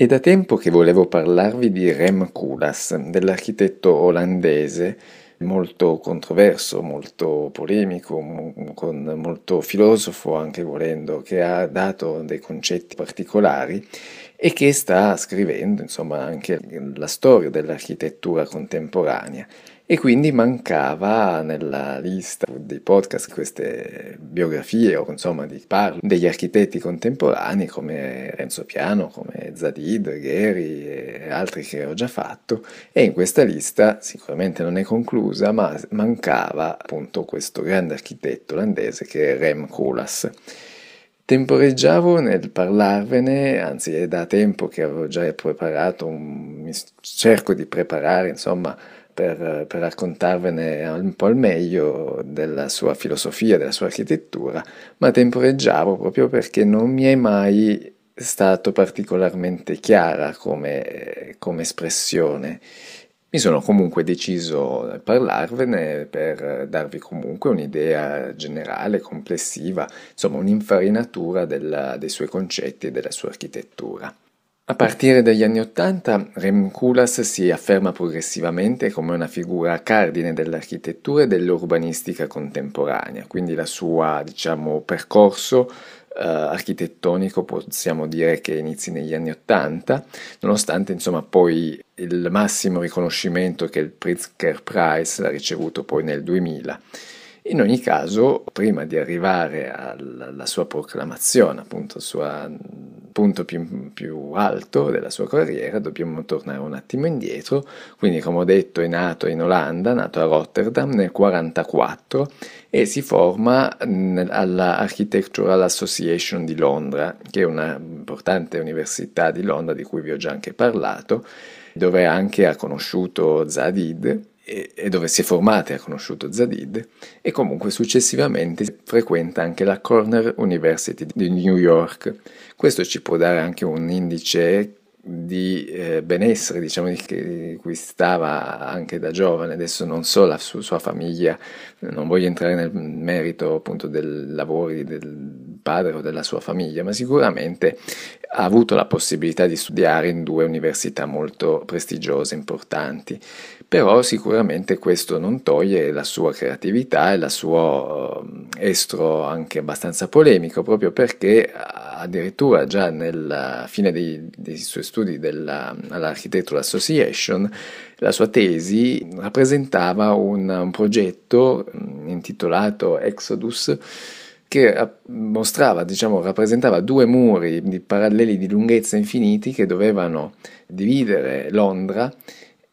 È da tempo che volevo parlarvi di Rem Koolhaas, dell'architetto olandese molto controverso, molto polemico, molto filosofo anche volendo, che ha dato dei concetti particolari e che sta scrivendo insomma anche la storia dell'architettura contemporanea e quindi mancava nella lista dei podcast queste biografie o insomma di parlo degli architetti contemporanei come Renzo Piano, come Zadid, Gheri e altri che ho già fatto e in questa lista sicuramente non è conclusa ma mancava appunto questo grande architetto olandese che è Rem Koolhaas. Temporeggiavo nel parlarvene, anzi è da tempo che avevo già preparato, un, cerco di preparare insomma per, per, raccontarvene un po' al meglio della sua filosofia, della sua architettura, ma temporeggiavo proprio perché non mi è mai stato particolarmente chiara come, come espressione. Mi sono comunque deciso a parlarvene per darvi comunque un'idea generale, complessiva, insomma un'infarinatura della, dei suoi concetti e della sua architettura. A partire dagli anni Ottanta, Rem Koolhaas si afferma progressivamente come una figura cardine dell'architettura e dell'urbanistica contemporanea, quindi il suo diciamo, percorso eh, architettonico possiamo dire che inizi negli anni Ottanta, nonostante insomma poi il massimo riconoscimento che il Pritzker Prize l'ha ricevuto poi nel 2000. In ogni caso, prima di arrivare alla, sua proclamazione, appunto, al suo punto più, più, alto della sua carriera, dobbiamo tornare un attimo indietro. Quindi, come ho detto, è nato in Olanda, nato a Rotterdam nel 1944 e si forma alla Architectural Association di Londra, che è un'importante università di Londra di cui vi ho già anche parlato, dove anche ha conosciuto Zadid e dove si è formato e ha conosciuto Zadid e comunque successivamente frequenta anche la Cornell University di New York. Questo ci può dare anche un indice di eh, benessere, diciamo, di cui stava anche da giovane, adesso non so la su, sua famiglia, non voglio entrare nel merito appunto dei lavori del padre o della sua famiglia, ma sicuramente ha avuto la possibilità di studiare in due università molto prestigiose, importanti. Però sicuramente questo non toglie la sua creatività e il suo eh, estro anche abbastanza polemico, proprio perché addirittura già nella fine dei, dei suoi studi all'Architectural Association la sua tesi rappresentava un, un progetto intitolato Exodus che mostrava, diciamo, rappresentava due muri di paralleli di lunghezza infiniti che dovevano dividere Londra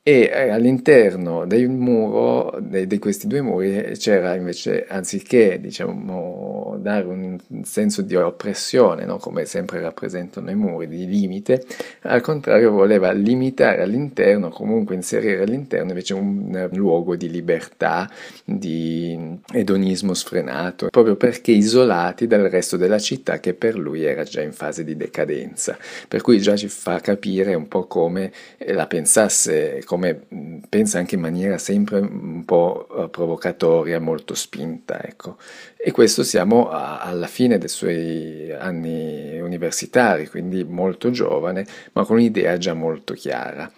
e eh, all'interno del muro, di questi due muri, c'era invece, anziché diciamo, dare un senso di oppressione, no? come sempre rappresentano i muri, di limite, al contrario voleva limitare all'interno, comunque inserire all'interno invece un luogo di libertà, di edonismo sfrenato, proprio perché isolati dal resto della città che per lui era già in fase di decadenza. Per cui già ci fa capire un po' come la pensasse come pensa anche in maniera sempre un po' eh, provocatoria, molto spinta, ecco. E questo siamo a, alla fine dei suoi anni universitari, quindi molto giovane, ma con un'idea già molto chiara.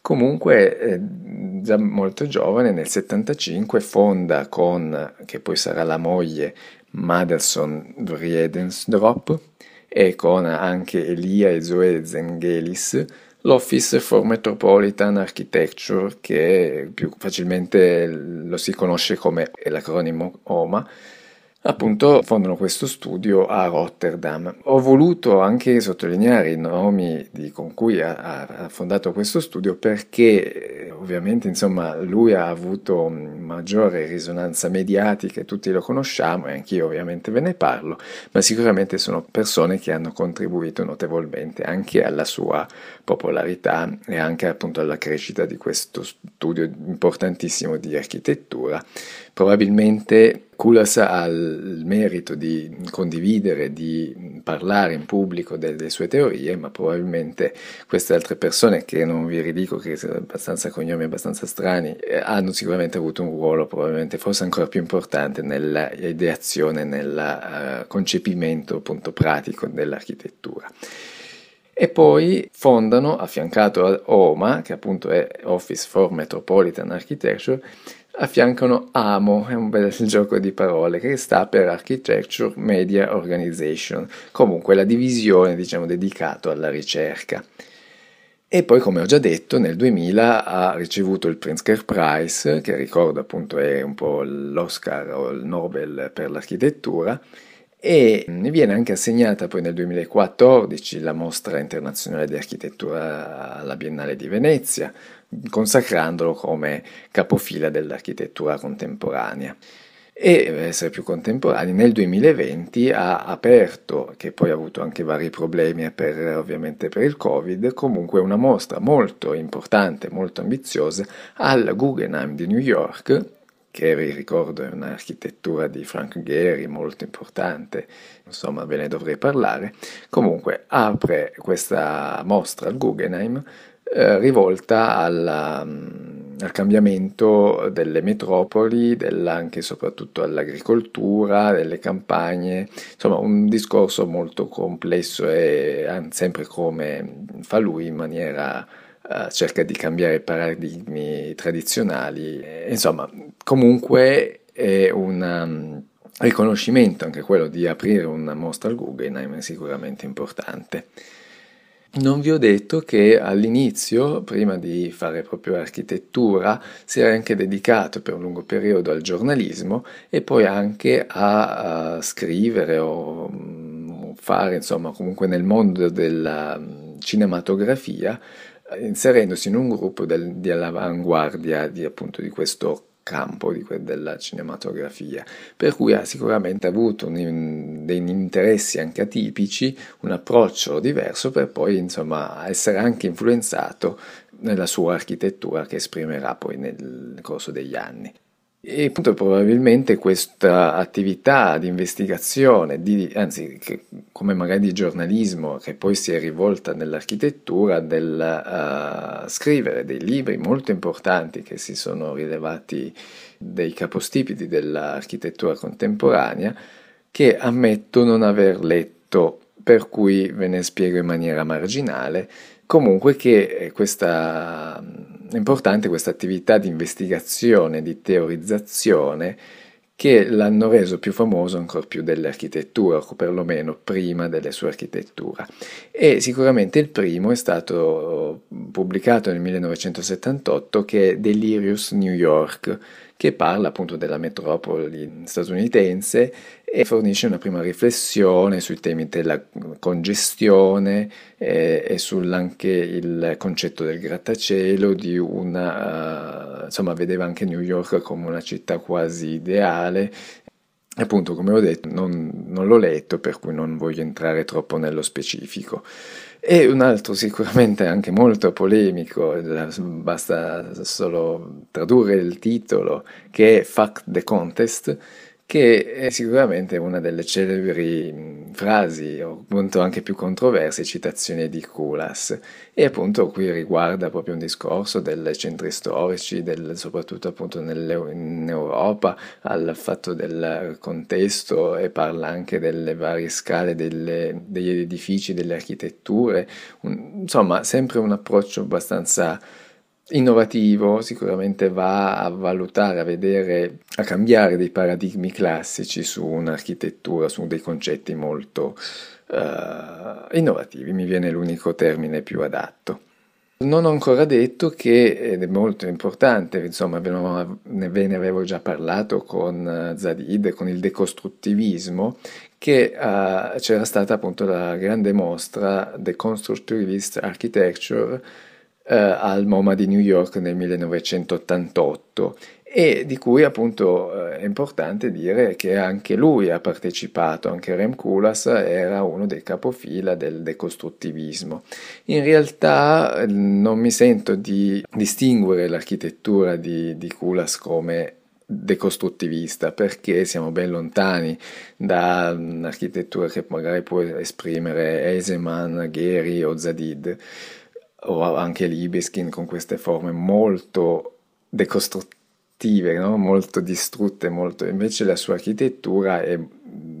Comunque, eh, già molto giovane, nel 75 fonda con, che poi sarà la moglie, Madelson Vriedensdrop, e con anche Elia e Zoe Zengelis, l'Office for Metropolitan Architecture, che più facilmente lo si conosce come l'acronimo OMA, appunto fondano questo studio a Rotterdam. Ho voluto anche sottolineare i nomi di, con cui ha, ha, fondato questo studio perché eh, ovviamente insomma lui ha avuto maggiore risonanza mediatica e tutti lo conosciamo e anch'io ovviamente ve ne parlo, ma sicuramente sono persone che hanno contribuito notevolmente anche alla sua popolarità e anche appunto alla crescita di questo studio importantissimo di architettura. Probabilmente Kulas ha il merito di condividere, di parlare in pubblico delle sue teorie, ma probabilmente queste altre persone che non vi ridico, che sono abbastanza cognomi abbastanza strani, eh, hanno sicuramente avuto un ruolo, probabilmente forse ancora più importante nella ideazione, nel uh, concepimento appunto pratico dell'architettura. E poi fondano, affiancato a OMA, che appunto è Office for Metropolitan Architecture, affiancano AMO, è un bel gioco di parole, che sta per Architecture Media Organization, comunque la divisione, diciamo, dedicata alla ricerca. E poi, come ho già detto, nel 2000 ha ricevuto il Pritzker Prize, che ricordo appunto è un po' l'Oscar o il Nobel per l'architettura, e viene anche assegnata poi nel 2014 la mostra internazionale di architettura alla Biennale di Venezia, consacrandolo come capofila dell'architettura contemporanea. E per essere più contemporanei, nel 2020 ha aperto, che poi ha avuto anche vari problemi per, ovviamente per il Covid, comunque una mostra molto importante, molto ambiziosa al Guggenheim di New York, che vi ricordo è un'architettura di Frank Gehry molto importante, insomma ve ne dovrei parlare. Comunque apre questa mostra al Guggenheim eh, rivolta alla, mm, al cambiamento delle metropoli, anche e soprattutto all'agricoltura, delle campagne, insomma un discorso molto complesso e sempre come fa lui in maniera Uh, cerca di cambiare paradigmi tradizionali. Insomma, comunque è un um, riconoscimento anche quello di aprire una mostra al Guggenheim è sicuramente importante. Non vi ho detto che all'inizio, prima di fare proprio architettura, si era anche dedicato per un lungo periodo al giornalismo e poi anche a, a scrivere o mm, fare, insomma, comunque nel mondo della mm, cinematografia, inserendosi in un gruppo del, di all'avanguardia di, appunto, di questo campo di, della cinematografia, per cui ha sicuramente avuto un, degli interessi anche atipici, un approccio diverso per poi insomma essere anche influenzato nella sua architettura che esprimerà poi nel corso degli anni. E appunto probabilmente questa attività di investigazione, di, anzi che, come magari di giornalismo, che poi si è rivolta nell'architettura, del uh, scrivere dei libri molto importanti che si sono rilevati dei capostipiti dell'architettura contemporanea, che ammetto non aver letto, per cui ve ne spiego in maniera marginale, comunque che questa è importante questa attività di investigazione, di teorizzazione, che l'hanno reso più famoso ancora più dell'architettura, o perlomeno prima delle sue architetture. E sicuramente il primo è stato pubblicato nel 1978 che è Delirious New York, che parla appunto della metropoli statunitense e fornisce una prima riflessione sui temi della congestione eh, e sull'anche il concetto del grattacielo, di una, uh, insomma vedeva anche New York come una città quasi ideale appunto, come ho detto, non, non, l'ho letto, per cui non voglio entrare troppo nello specifico. E un altro sicuramente anche molto polemico, basta solo tradurre il titolo, che è Fuck the Contest, che è sicuramente una delle celebri frasi, o appunto anche più controverse, citazioni di Kulas. E appunto qui riguarda proprio un discorso dei centri storici, del, soprattutto appunto in Europa, al fatto del contesto e parla anche delle varie scale delle, degli edifici, delle architetture, un, insomma sempre un approccio abbastanza innovativo, sicuramente va a valutare, a vedere, a cambiare dei paradigmi classici su un'architettura, su dei concetti molto uh, innovativi, mi viene l'unico termine più adatto. Non ho ancora detto che, ed è molto importante, insomma ve ne avevo già parlato con eh, Zadid, con il decostruttivismo, che uh, c'era stata appunto la grande mostra The Constructivist Architecture eh, al MoMA di New York nel 1988 e di cui appunto eh, è importante dire che anche lui ha partecipato, anche Rem Koolhaas era uno dei capofila del decostruttivismo. In realtà non mi sento di distinguere l'architettura di, di Koolhaas come decostruttivista perché siamo ben lontani da un'architettura che magari può esprimere Eisenman, Gehry o Zadid o anche Libeskin con queste forme molto decostruttive, no? molto distrutte, molto... invece la sua architettura è,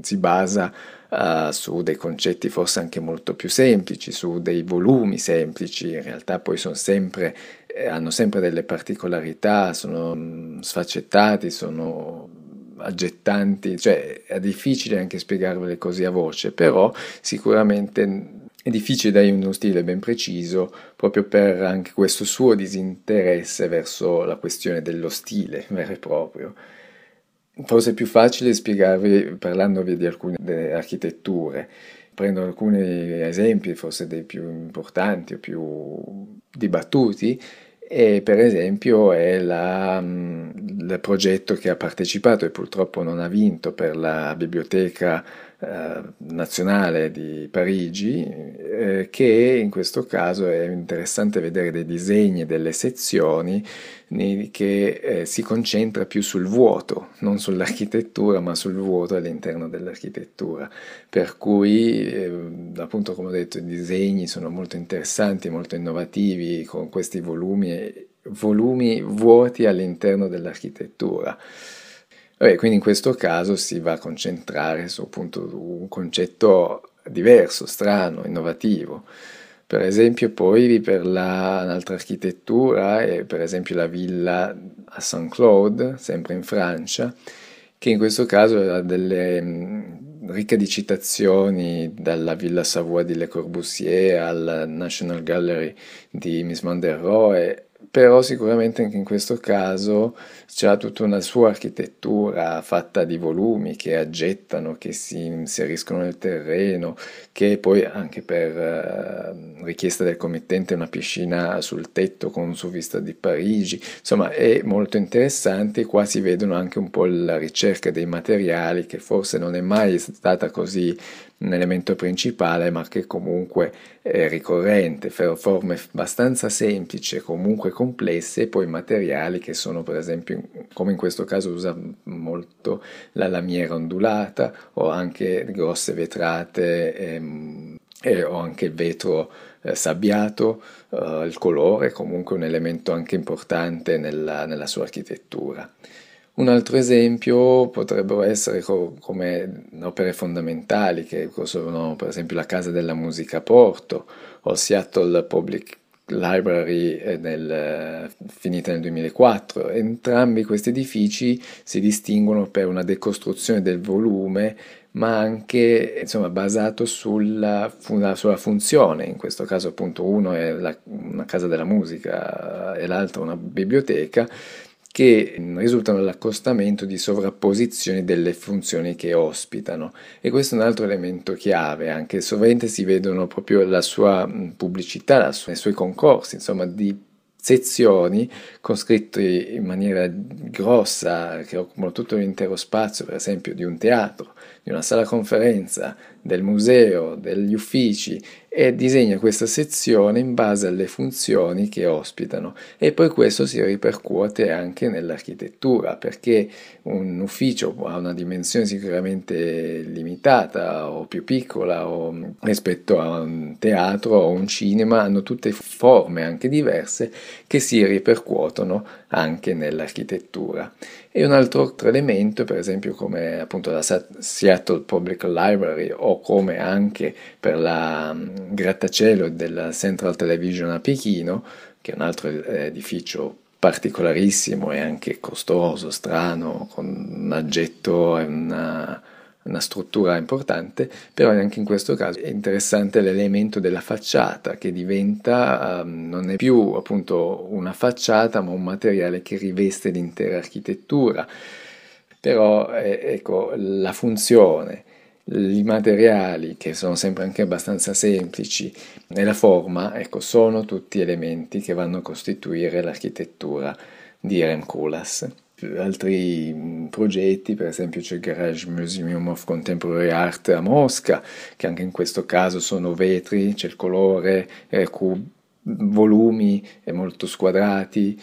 si basa uh, su dei concetti forse anche molto più semplici, su dei volumi semplici, in realtà poi sono sempre, eh, hanno sempre delle particolarità, sono sfaccettati, sono aggettanti, cioè è difficile anche spiegarvele così a voce, però sicuramente è difficile dargli uno stile ben preciso proprio per anche questo suo disinteresse verso la questione dello stile vero e proprio. Forse è più facile spiegarvi parlandovi di alcune architetture. Prendo alcuni esempi, forse dei più importanti o più dibattuti, e per esempio è la, il progetto che ha partecipato e purtroppo non ha vinto per la biblioteca eh, nazionale di Parigi, eh, che in questo caso è interessante vedere dei disegni, delle sezioni che eh, si concentra più sul vuoto, non sull'architettura, ma sul vuoto all'interno dell'architettura. Per cui, eh, appunto, come ho detto, i disegni sono molto interessanti, molto innovativi, con questi volumi, volumi vuoti all'interno dell'architettura. Vabbè, quindi in questo caso si va a concentrare su appunto un concetto diverso, strano, innovativo. Per esempio poi per la, un'altra architettura è per esempio la villa a Saint-Claude, sempre in Francia, che in questo caso ha delle mh, ricche di citazioni dalla Villa Savoie di Le Corbusier al National Gallery di Miss Van der Rohe però sicuramente anche in questo caso c'è tutta una sua architettura fatta di volumi che aggettano, che si inseriscono nel terreno, che poi anche per eh, richiesta del committente una piscina sul tetto con su vista di Parigi, insomma è molto interessante, qua si vedono anche un po' la ricerca dei materiali che forse non è mai stata così un elemento principale ma che comunque è ricorrente, forme abbastanza semplici comunque complesse e poi materiali che sono per esempio come in questo caso usa molto la lamiera ondulata o anche grosse vetrate ehm, e, o anche il vetro eh, sabbiato, eh, il colore comunque un elemento anche importante nella, nella sua architettura. Un altro esempio potrebbero essere co- come opere fondamentali, che sono per esempio la Casa della Musica a Porto o Seattle Public Library eh, nel, finita nel 2004. Entrambi questi edifici si distinguono per una decostruzione del volume, ma anche insomma, basato sulla, sulla, funzione. In questo caso, appunto, uno è la, una casa della musica e l'altro una biblioteca che risultano dall'accostamento di sovrapposizioni delle funzioni che ospitano. E questo è un altro elemento chiave, anche sovente si vedono proprio la sua pubblicità, la sua, i suoi concorsi, insomma di sezioni con scritto in maniera grossa che occupano tutto l'intero spazio, per esempio di un teatro, di una sala conferenza, del museo, degli uffici e disegna questa sezione in base alle funzioni che ospitano. E poi questo si ripercuote anche nell'architettura perché un ufficio ha una dimensione sicuramente limitata o più piccola o rispetto a un teatro o un cinema hanno tutte forme anche diverse che si ripercuotono anche nell'architettura e un altro elemento, per esempio come appunto la Seattle Public Library o come anche per la um, grattacielo della Central Television a Pechino, che è un altro edificio particolarissimo e anche costoso, strano, con un aggetto e una una struttura importante, però anche in questo caso è interessante l'elemento della facciata che diventa, um, non è più appunto una facciata ma un materiale che riveste l'intera architettura, però eh, ecco la funzione, i materiali che sono sempre anche abbastanza semplici e la forma, ecco, sono tutti elementi che vanno a costituire l'architettura di Rem Koolhaas altri mm, progetti, per esempio c'è il Garage Museum of Contemporary Art a Mosca, che anche in questo caso sono vetri, c'è il colore, eh, volumi molto squadrati,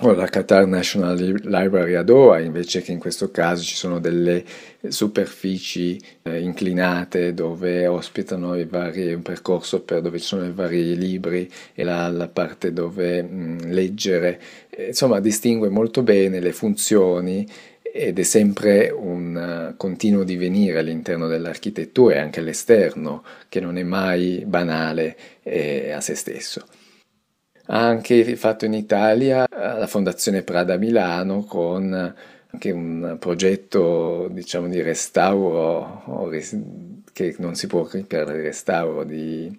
o la Qatar National Library a Doha, invece che in questo caso ci sono delle superfici eh, inclinate dove ospitano i vari, un percorso per dove ci sono i vari libri e la, la parte dove mh, leggere, eh, insomma distingue molto bene le funzioni ed è sempre un continuo divenire all'interno dell'architettura e anche all'esterno, che non è mai banale eh, a se stesso. Ha anche fatto in Italia la Fondazione Prada Milano con anche un progetto diciamo di restauro che non si può chiamare restauro di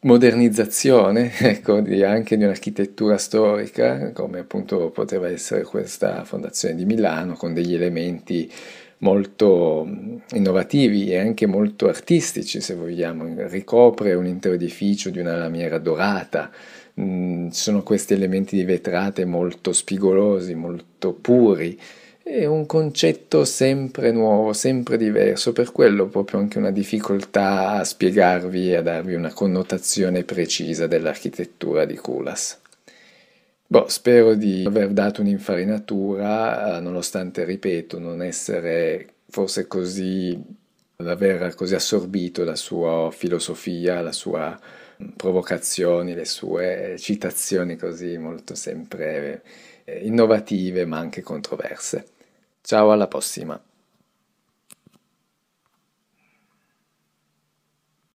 modernizzazione ecco, di, anche di un'architettura storica, come appunto poteva essere questa fondazione di Milano, con degli elementi molto innovativi e anche molto artistici, se vogliamo. Ricopre un intero edificio di una lamiera dorata, mm, ci sono questi elementi di vetrate molto spigolosi, molto puri è un concetto sempre nuovo, sempre diverso, per quello proprio anche una difficoltà a spiegarvi e a darvi una connotazione precisa dell'architettura di Kulas. Boh, spero di aver dato un'infarinatura, eh, nonostante, ripeto, non essere forse così, aver così assorbito la sua filosofia, la sua provocazioni, le sue citazioni così molto sempre eh, innovative ma anche controverse. Ciao alla prossima!